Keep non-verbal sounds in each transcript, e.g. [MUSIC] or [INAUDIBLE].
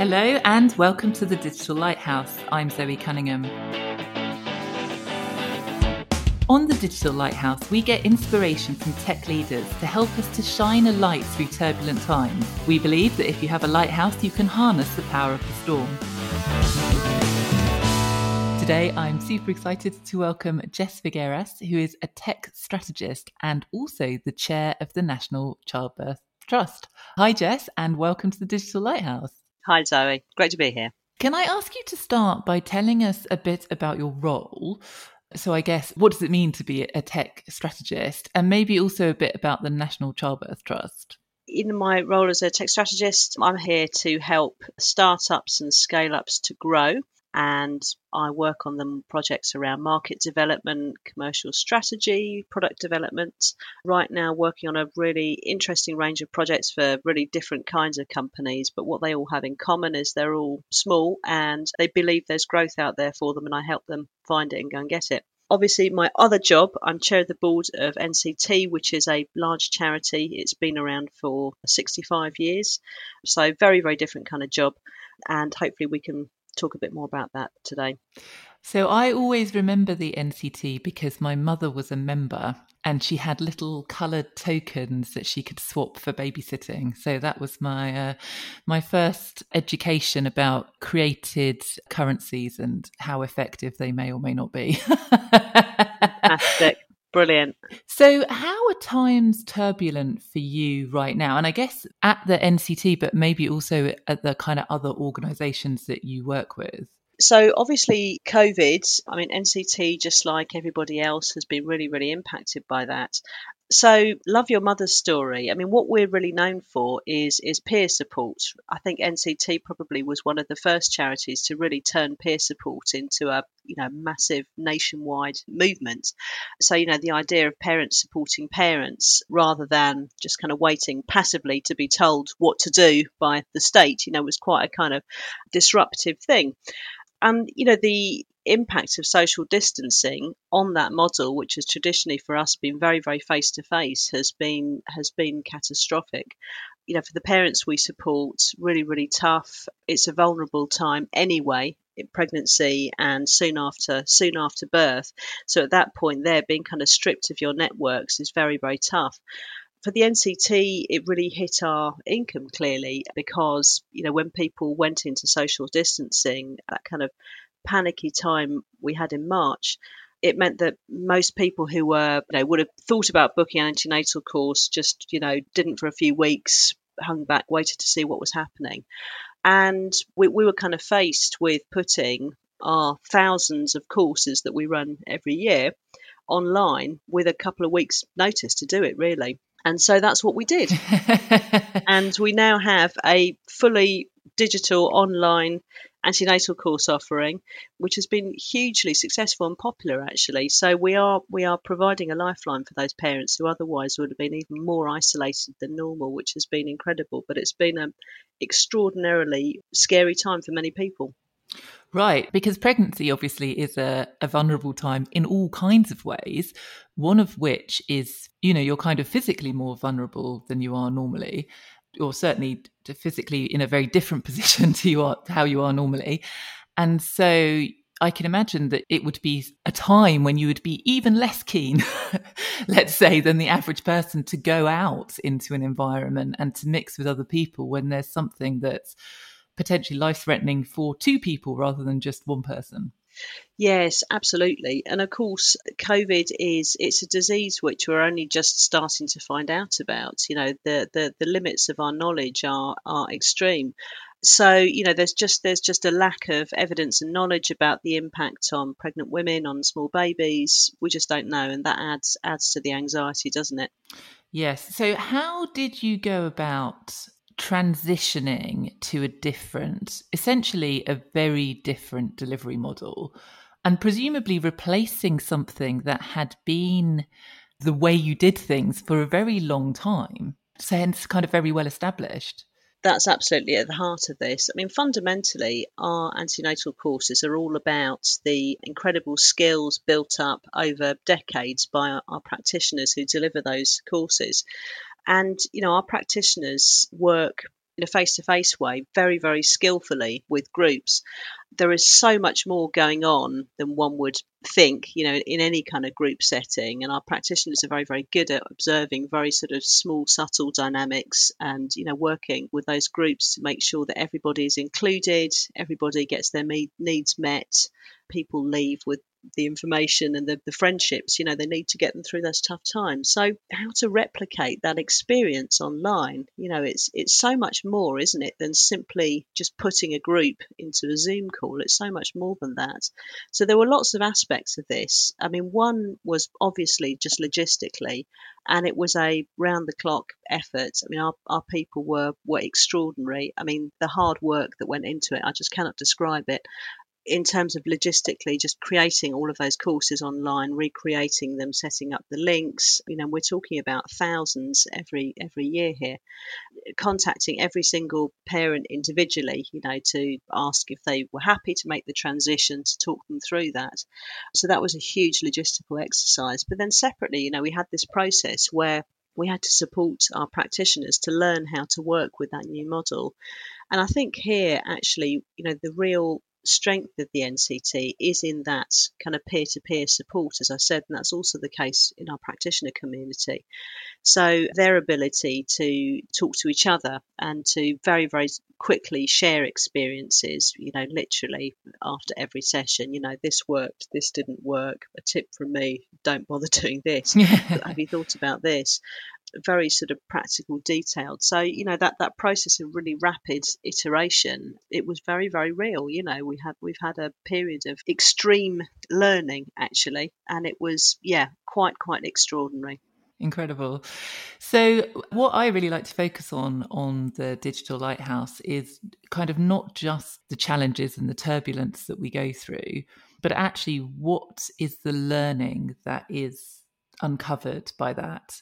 Hello, and welcome to the Digital Lighthouse. I'm Zoe Cunningham. On the Digital Lighthouse, we get inspiration from tech leaders to help us to shine a light through turbulent times. We believe that if you have a lighthouse, you can harness the power of the storm. Today, I'm super excited to welcome Jess Figueras, who is a tech strategist and also the chair of the National Childbirth Trust. Hi, Jess, and welcome to the Digital Lighthouse. Hi, Zoe. Great to be here. Can I ask you to start by telling us a bit about your role? So, I guess, what does it mean to be a tech strategist? And maybe also a bit about the National Childbirth Trust. In my role as a tech strategist, I'm here to help startups and scale ups to grow and I work on them projects around market development, commercial strategy, product development. Right now, working on a really interesting range of projects for really different kinds of companies. But what they all have in common is they're all small and they believe there's growth out there for them, and I help them find it and go and get it obviously my other job i'm chair of the board of nct which is a large charity it's been around for 65 years so very very different kind of job and hopefully we can talk a bit more about that today. So I always remember the NCT because my mother was a member and she had little coloured tokens that she could swap for babysitting. So that was my uh, my first education about created currencies and how effective they may or may not be. [LAUGHS] Fantastic. Brilliant. So, how are times turbulent for you right now? And I guess at the NCT, but maybe also at the kind of other organizations that you work with? So, obviously, COVID, I mean, NCT, just like everybody else, has been really, really impacted by that so love your mother's story i mean what we're really known for is is peer support. I think nct probably was one of the first charities to really turn peer support into a you know massive nationwide movement. So you know the idea of parents supporting parents rather than just kind of waiting passively to be told what to do by the state you know was quite a kind of disruptive thing. And you know the impact of social distancing on that model, which has traditionally for us been very, very face to face, has been has been catastrophic. You know, for the parents we support, really, really tough. It's a vulnerable time anyway pregnancy and soon after soon after birth. So at that point, there being kind of stripped of your networks is very, very tough for the NCT, it really hit our income clearly because, you know, when people went into social distancing, that kind of panicky time we had in March, it meant that most people who were, you know, would have thought about booking an antenatal course just, you know, didn't for a few weeks, hung back, waited to see what was happening. And we, we were kind of faced with putting our thousands of courses that we run every year online with a couple of weeks' notice to do it, really. And so that's what we did. [LAUGHS] and we now have a fully digital online antenatal course offering, which has been hugely successful and popular actually. So we are we are providing a lifeline for those parents who otherwise would have been even more isolated than normal, which has been incredible. But it's been an extraordinarily scary time for many people. Right, because pregnancy obviously is a, a, vulnerable time in all kinds of ways, one of which is, you know, you're kind of physically more vulnerable than you are normally or certainly physically in a very different [LAUGHS] position to you are, how you are normally. And so I can imagine that it would be a time when you would be even less keen, [LAUGHS] let's say, than the average person to go out into an environment and to mix with other people when there's something that's potentially life threatening for two people rather than just one person. Yes, absolutely. And of course, COVID is it's a disease which we're only just starting to find out about. You know, the the, the limits of our knowledge are are extreme. So, you know, there's just there's just a lack of evidence and knowledge about the impact on pregnant women, on small babies. We just don't know, and that adds adds to the anxiety, doesn't it? Yes. So, how did you go about transitioning to a different, essentially a very different delivery model, and presumably replacing something that had been the way you did things for a very long time, so kind of very well established. That's absolutely at the heart of this. I mean, fundamentally, our antenatal courses are all about the incredible skills built up over decades by our practitioners who deliver those courses. And, you know, our practitioners work in a face to face way, very, very skillfully with groups. There is so much more going on than one would think, you know, in any kind of group setting. And our practitioners are very, very good at observing very sort of small, subtle dynamics and, you know, working with those groups to make sure that everybody is included, everybody gets their needs met, people leave with the information and the, the friendships, you know, they need to get them through those tough times. So how to replicate that experience online, you know, it's it's so much more, isn't it, than simply just putting a group into a Zoom call. It's so much more than that. So there were lots of aspects of this. I mean, one was obviously just logistically, and it was a round the clock effort. I mean, our, our people were were extraordinary. I mean, the hard work that went into it, I just cannot describe it in terms of logistically just creating all of those courses online recreating them setting up the links you know we're talking about thousands every every year here. Contacting every single parent individually you know to ask if they were happy to make the transition to talk them through that. So that was a huge logistical exercise. But then separately you know we had this process where we had to support our practitioners to learn how to work with that new model. And I think here, actually, you know, the real strength of the NCT is in that kind of peer to peer support, as I said, and that's also the case in our practitioner community. So, their ability to talk to each other and to very, very quickly share experiences, you know, literally after every session, you know, this worked, this didn't work. A tip from me don't bother [LAUGHS] doing this. Have you thought about this? Very sort of practical detailed. So you know that that process of really rapid iteration it was very very real you know. We have we've had a period of extreme learning actually and it was yeah quite quite extraordinary. Incredible. So what i really like to focus on on the digital lighthouse is kind of not just the challenges and the turbulence that we go through but actually what is the learning that is uncovered by that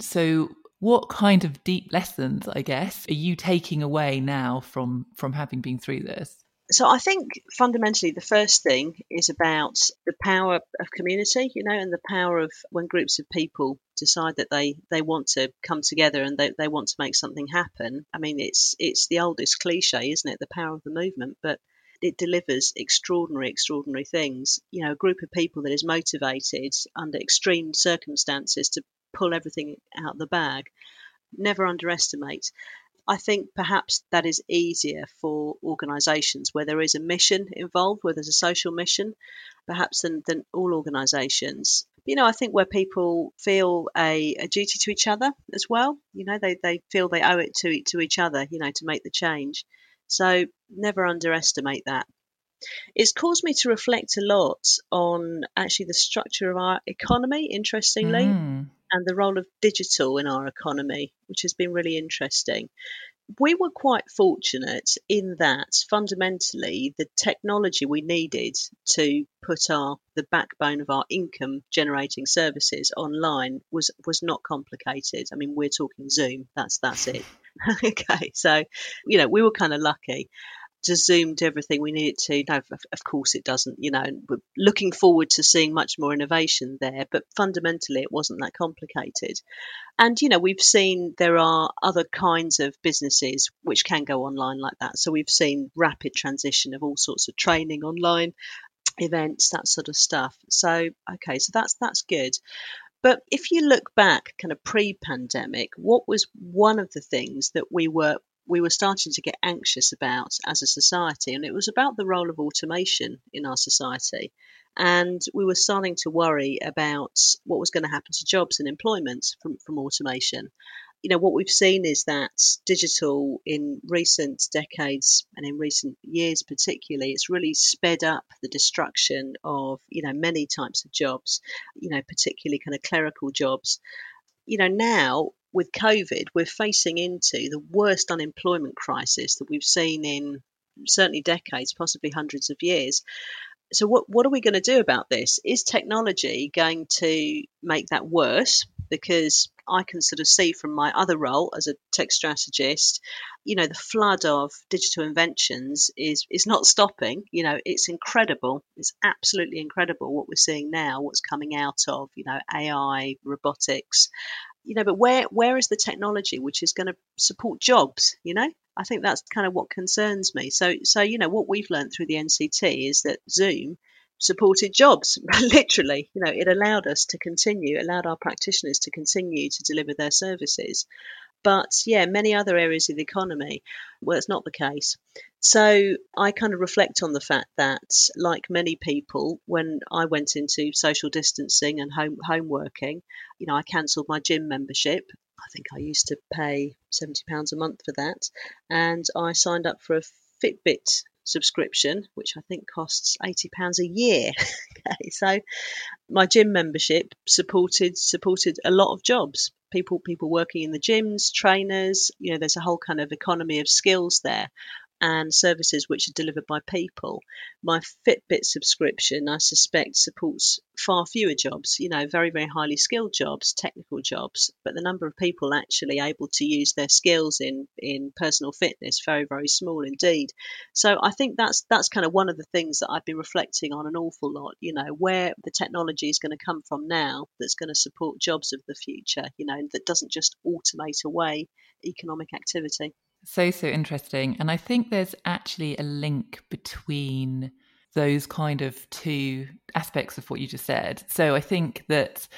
so, what kind of deep lessons, I guess, are you taking away now from from having been through this? So I think fundamentally the first thing is about the power of community, you know, and the power of when groups of people decide that they, they want to come together and they, they want to make something happen. I mean, it's it's the oldest cliche, isn't it? The power of the movement, but it delivers extraordinary, extraordinary things. You know, a group of people that is motivated under extreme circumstances to pull everything out the bag. Never underestimate. I think perhaps that is easier for organisations where there is a mission involved, where there's a social mission, perhaps than, than all organisations. You know, I think where people feel a, a, duty to each other as well. You know, they, they feel they owe it to to each other. You know, to make the change. So never underestimate that. It's caused me to reflect a lot on actually the structure of our economy. Interestingly. Mm and the role of digital in our economy, which has been really interesting. We were quite fortunate in that fundamentally the technology we needed to put our the backbone of our income generating services online was was not complicated. I mean, we're talking Zoom. That's that's it. [LAUGHS] okay, so you know we were kind of lucky just zoomed everything we needed to. No, of course it doesn't. You know, we're looking forward to seeing much more innovation there, but fundamentally it wasn't that complicated. And you know, we've seen there are other kinds of businesses which can go online like that. So we've seen rapid transition of all sorts of training online, events, that sort of stuff. So okay, so that's that's good. But if you look back kind of pre pandemic, what was one of the things that we were we were starting to get anxious about as a society, and it was about the role of automation in our society. And we were starting to worry about what was going to happen to jobs and employment from, from automation. You know, what we've seen is that digital in recent decades and in recent years, particularly, it's really sped up the destruction of, you know, many types of jobs, you know, particularly kind of clerical jobs. You know, now with COVID, we're facing into the worst unemployment crisis that we've seen in certainly decades, possibly hundreds of years. So, what, what are we going to do about this? Is technology going to make that worse? Because I can sort of see from my other role as a tech strategist, you know, the flood of digital inventions is is not stopping. You know, it's incredible. It's absolutely incredible what we're seeing now. What's coming out of you know AI, robotics, you know, but where where is the technology which is going to support jobs? You know, I think that's kind of what concerns me. So, so you know, what we've learned through the NCT is that Zoom supported jobs [LAUGHS] literally you know it allowed us to continue allowed our practitioners to continue to deliver their services but yeah, many other areas of the economy, well, it's not the case. So I kind of reflect on the fact that, like many people, when I went into social distancing and home home working, you know, I cancelled my gym membership. I think I used to pay seventy pounds a month for that, and I signed up for a Fitbit subscription, which I think costs eighty pounds a year. [LAUGHS] okay, so my gym membership supported supported a lot of jobs people people working in the gyms, trainers. You know, there's a whole kind of economy of skills there and services which are delivered by people. My Fitbit subscription, I suspect, supports far fewer jobs, you know, very, very highly skilled jobs, technical jobs, but the number of people actually able to use their skills in, in personal fitness, very, very small indeed. So I think that's that's kind of one of the things that I've been reflecting on an awful lot, you know, where the technology is going to come from now that's going to support jobs of the future, you know, that doesn't just automate away economic activity. So, so interesting. And I think there's actually a link between those kind of two aspects of what you just said. So, I think that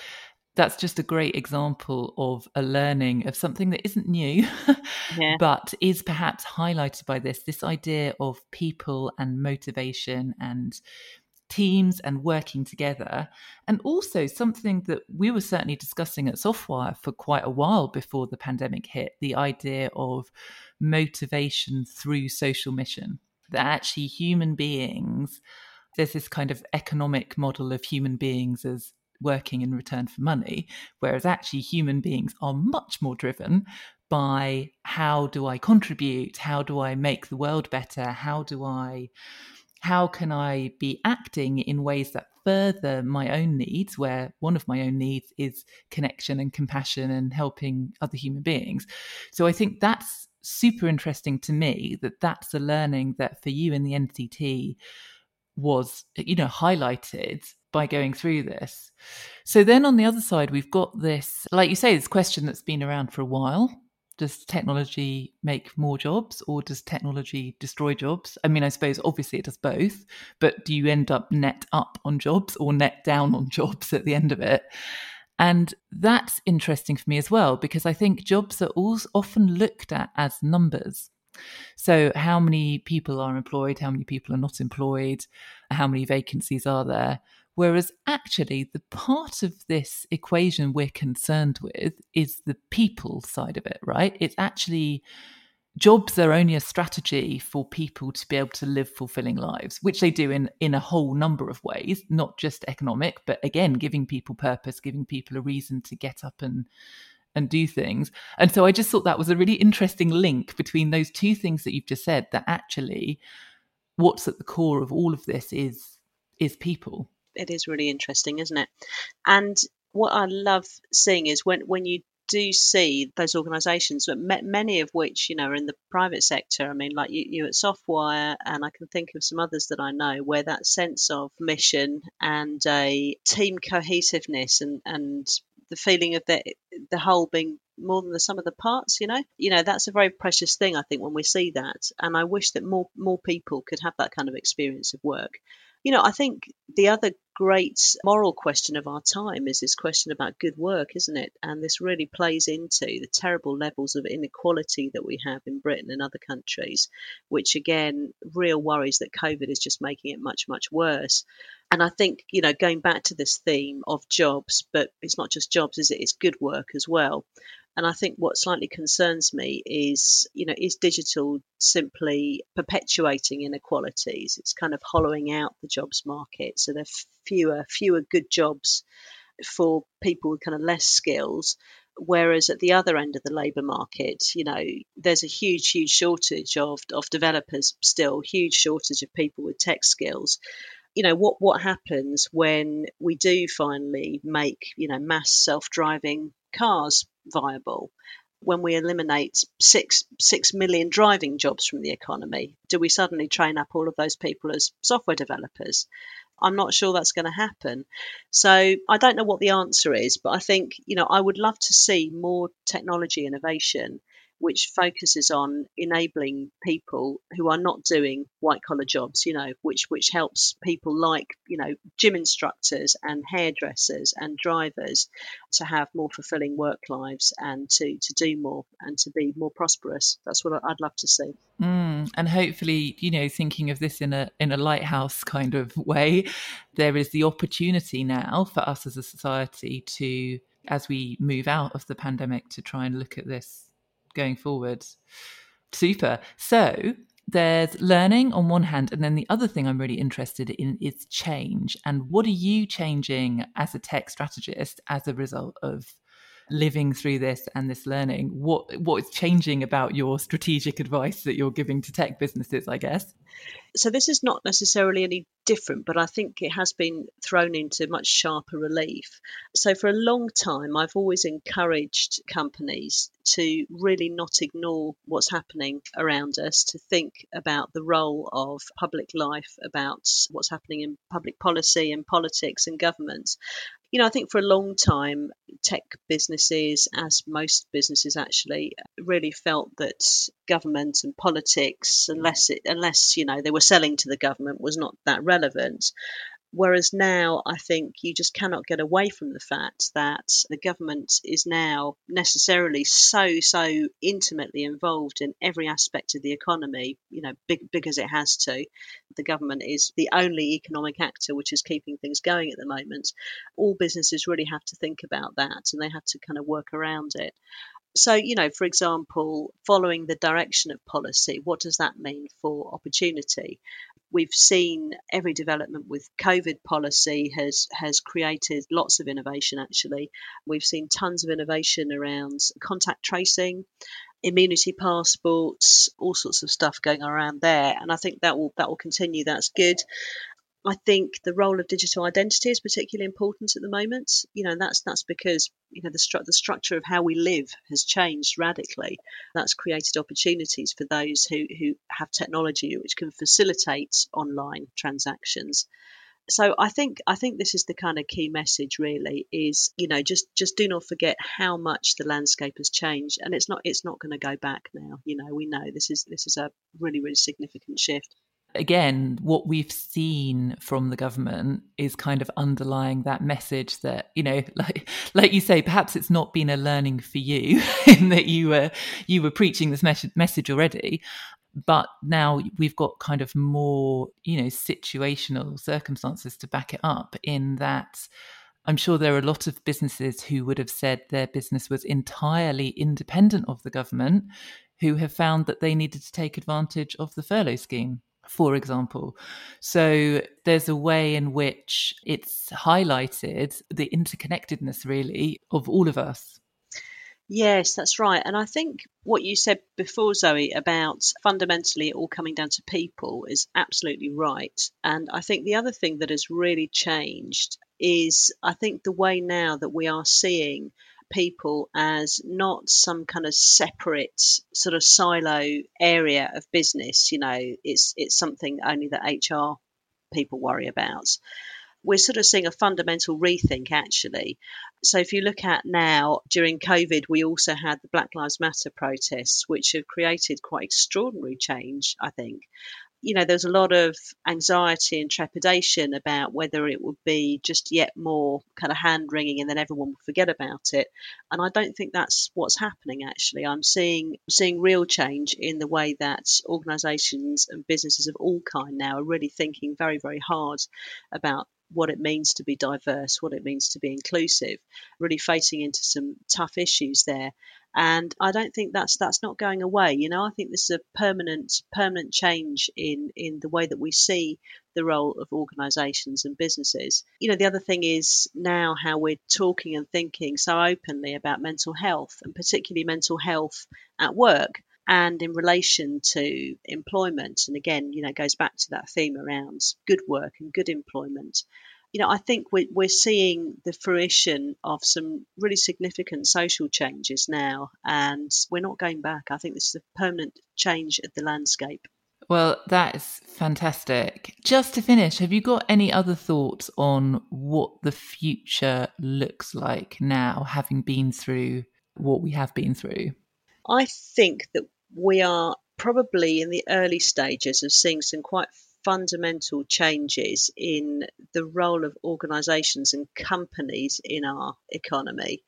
that's just a great example of a learning of something that isn't new, [LAUGHS] yeah. but is perhaps highlighted by this this idea of people and motivation and teams and working together. And also something that we were certainly discussing at Softwire for quite a while before the pandemic hit the idea of motivation through social mission. That actually human beings, there's this kind of economic model of human beings as working in return for money, whereas actually human beings are much more driven by how do I contribute? How do I make the world better? How do I how can I be acting in ways that further my own needs, where one of my own needs is connection and compassion and helping other human beings? So I think that's super interesting to me that that's a learning that for you in the NCT was, you know, highlighted by going through this. So then on the other side, we've got this, like you say, this question that's been around for a while does technology make more jobs or does technology destroy jobs? I mean, I suppose obviously it does both, but do you end up net up on jobs or net down on [LAUGHS] jobs at the end of it? And that's interesting for me as well, because I think jobs are often looked at as numbers. So, how many people are employed? How many people are not employed? How many vacancies are there? Whereas actually, the part of this equation we're concerned with is the people side of it, right? It's actually jobs are only a strategy for people to be able to live fulfilling lives, which they do in, in a whole number of ways, not just economic, but again, giving people purpose, giving people a reason to get up and and do things. And so I just thought that was a really interesting link between those two things that you've just said that actually what's at the core of all of this is is people it is really interesting, isn't it? And what I love seeing is when when you do see those organisations, but many of which you know are in the private sector. I mean, like you, you at Softwire, and I can think of some others that I know where that sense of mission and a team cohesiveness and and the feeling of the the whole being more than the sum of the parts you know? You know that's a very precious thing i think when we see that. And i wish that more more people could have that kind of experience of work you know, I think the other great moral question of our time is this question about good work, isn't it? And this really plays into the terrible levels of inequality that we have in Britain and other countries, which again, real worries that COVID is just making it much, much worse. And I think, you know, going back to this theme of jobs, but it's not just jobs, is it? It's good work as well. And I think what slightly concerns me is, you know, is digital simply perpetuating inequalities? It's kind of hollowing out the jobs market. So there are fewer, fewer good jobs for people with kind of less skills. Whereas at the other end of the labour market, you know, there's a huge, huge shortage of, of developers still, huge shortage of people with tech skills you know what what happens when we do finally make you know mass self-driving cars viable when we eliminate six six million driving jobs from the economy? Do we suddenly train up all of those people as software developers? I'm not sure that's going to happen. So i don't know what the answer is but i think you know i would love to see more technology innovation which focuses on enabling people who are not doing white collar jobs, you know, which which helps people like, you know, gym instructors and hairdressers and drivers to have more fulfilling work lives and to, to do more and to be more prosperous. That's what I'd love to see. Mm, and hopefully, you know, thinking of this in a in a lighthouse kind of [LAUGHS] way, there is the opportunity now for us as a society to, as we move out of the pandemic, to try and look at this going forward. Super. So there's learning on one hand, and then the other thing I'm really interested in is change. And what are you changing as a tech strategist as a result of living through this and this learning? What what is changing about your strategic advice that you're giving to tech businesses, I guess? So this is not necessarily any different, but I think it has been thrown into much sharper relief. So for a long time, I've always encouraged companies to really not ignore what's happening around us, to think about the role of public life, about what's happening in public policy and politics and government, you know, I think for a long time, tech businesses, as most businesses actually, really felt that government and politics, unless it, unless you know they were selling to the government, was not that relevant. Whereas now, I think you just cannot get away from the fact that the government is now necessarily so, so intimately involved in every aspect of the economy, you know, big, big as it has to. The government is the only economic actor which is keeping things going at the moment. All businesses really have to think about that and they have to kind of work around it. So, you know, for example, following the direction of policy, what does that mean for opportunity? We've seen every development with COVID policy has has created lots of innovation. Actually, we've seen tons of innovation around contact tracing, immunity passports, all sorts of stuff going around there, and I think that will that will continue. That's good. I think the role of digital identity is particularly important at the moment. You know, that's that's because you know the, stru- the structure of how we live has changed radically. That's created opportunities for those who who have technology which can facilitate online transactions. So I think I think this is the kind of key message really is you know just just do not forget how much the landscape has changed and it's not it's not going to go back now. You know we know this is this is a really really significant shift again, what we've seen from the government is kind of underlying that message that, you know, [LAUGHS] like like you say, perhaps it's not been a learning for you [LAUGHS] in that you were you were preaching this mes- message already. But now we've got kind of more, you know, situational circumstances to back it up in that I'm sure there are a lot of businesses who would have said their business was entirely independent of the government who have found that they needed to take advantage of the furlough scheme for example. So there's a way in which it's highlighted the interconnectedness, really, of all of us. Yes, that's right. And I think what you said before, Zoe, about fundamentally it all coming down to people is absolutely right. And I think the other thing that has really changed is I think the way now that we are seeing people as not some kind of separate sort of silo area of business. You know, it's it's something only that HR people worry about. We're sort of seeing a fundamental rethink actually. So if you look at now during COVID, we also had the Black Lives Matter protests, which have created quite extraordinary change, I think you know, there's a lot of anxiety and trepidation about whether it would be just yet more kind of hand wringing and then everyone will forget about it. And I don't think that's what's happening actually. I'm seeing seeing real change in the way that organisations and businesses of all kind now are really thinking very, very hard about what it means to be diverse, what it means to be inclusive, really facing into some tough issues there and I don't think that's that's not going away. You know, I think this is a permanent permanent change in in the way that we see the role of organisations and businesses. You know, the other thing is now how we're talking and thinking so openly about mental health and particularly mental health at work and in relation to employment. And again, you know, goes back to that theme around good work and good employment you know, I think we're, we're seeing the fruition of some really significant social changes now, and we're not going back. I think this is a permanent change of the landscape. Well, that is fantastic. Just to finish, have you got any other thoughts on what the future looks like now, having been through what we have been through? I think that we are probably in the early stages of seeing some quite fundamental changes in the role of organisations and companies in our economy.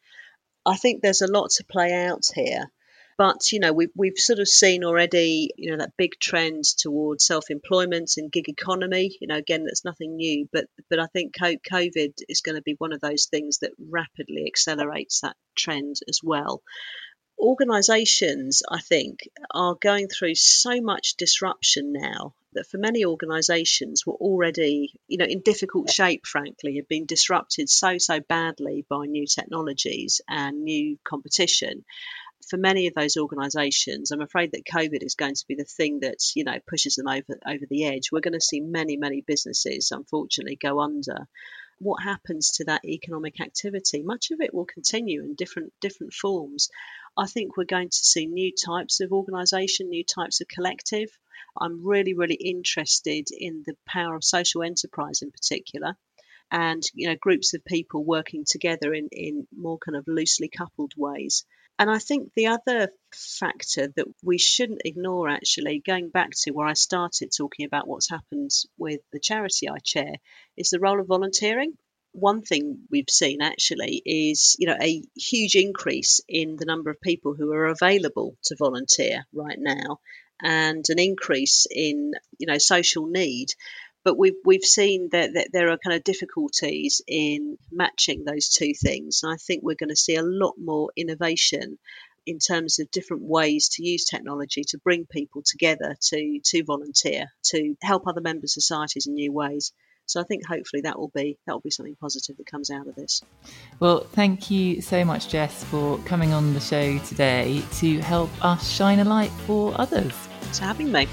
I think there's a lot to play out here. But you know, we've we've sort of seen already, you know, that big trend towards self-employment and gig economy. You know, again, that's nothing new, but but I think COVID is going to be one of those things that rapidly accelerates that trend as well organisations, I think, are going through so much disruption now that for many organisations were already, you know, in difficult shape, frankly, have been disrupted so, so badly by new technologies and new competition. For many of those organisations, I'm afraid that COVID is going to be the thing that, you know, pushes them over over the edge. We're going to see many, many businesses, unfortunately, go under what happens to that economic activity? Much of it will continue in different different forms. I think we're going to see new types of organisation, new types of collective. I'm really, really interested in the power of social enterprise in particular and you know groups of people working together in, in more kind of loosely coupled ways. And I think the other factor that we shouldn't ignore actually, going back to where I started talking about what's happened with the charity I chair, is the role of volunteering one thing we've seen actually is you know a huge increase in the number of people who are available to volunteer right now and an increase in you know social need. But we've we've seen that, that there are kind of difficulties in matching those two things. And i think we're going to see a lot more innovation in terms of different ways to use technology to bring people together to to volunteer to help other member societies in new ways so I think hopefully that will be that will be something positive that comes out of this. Well, thank you so much, Jess, for coming on the show today to help us shine a light for others. Thanks for having me.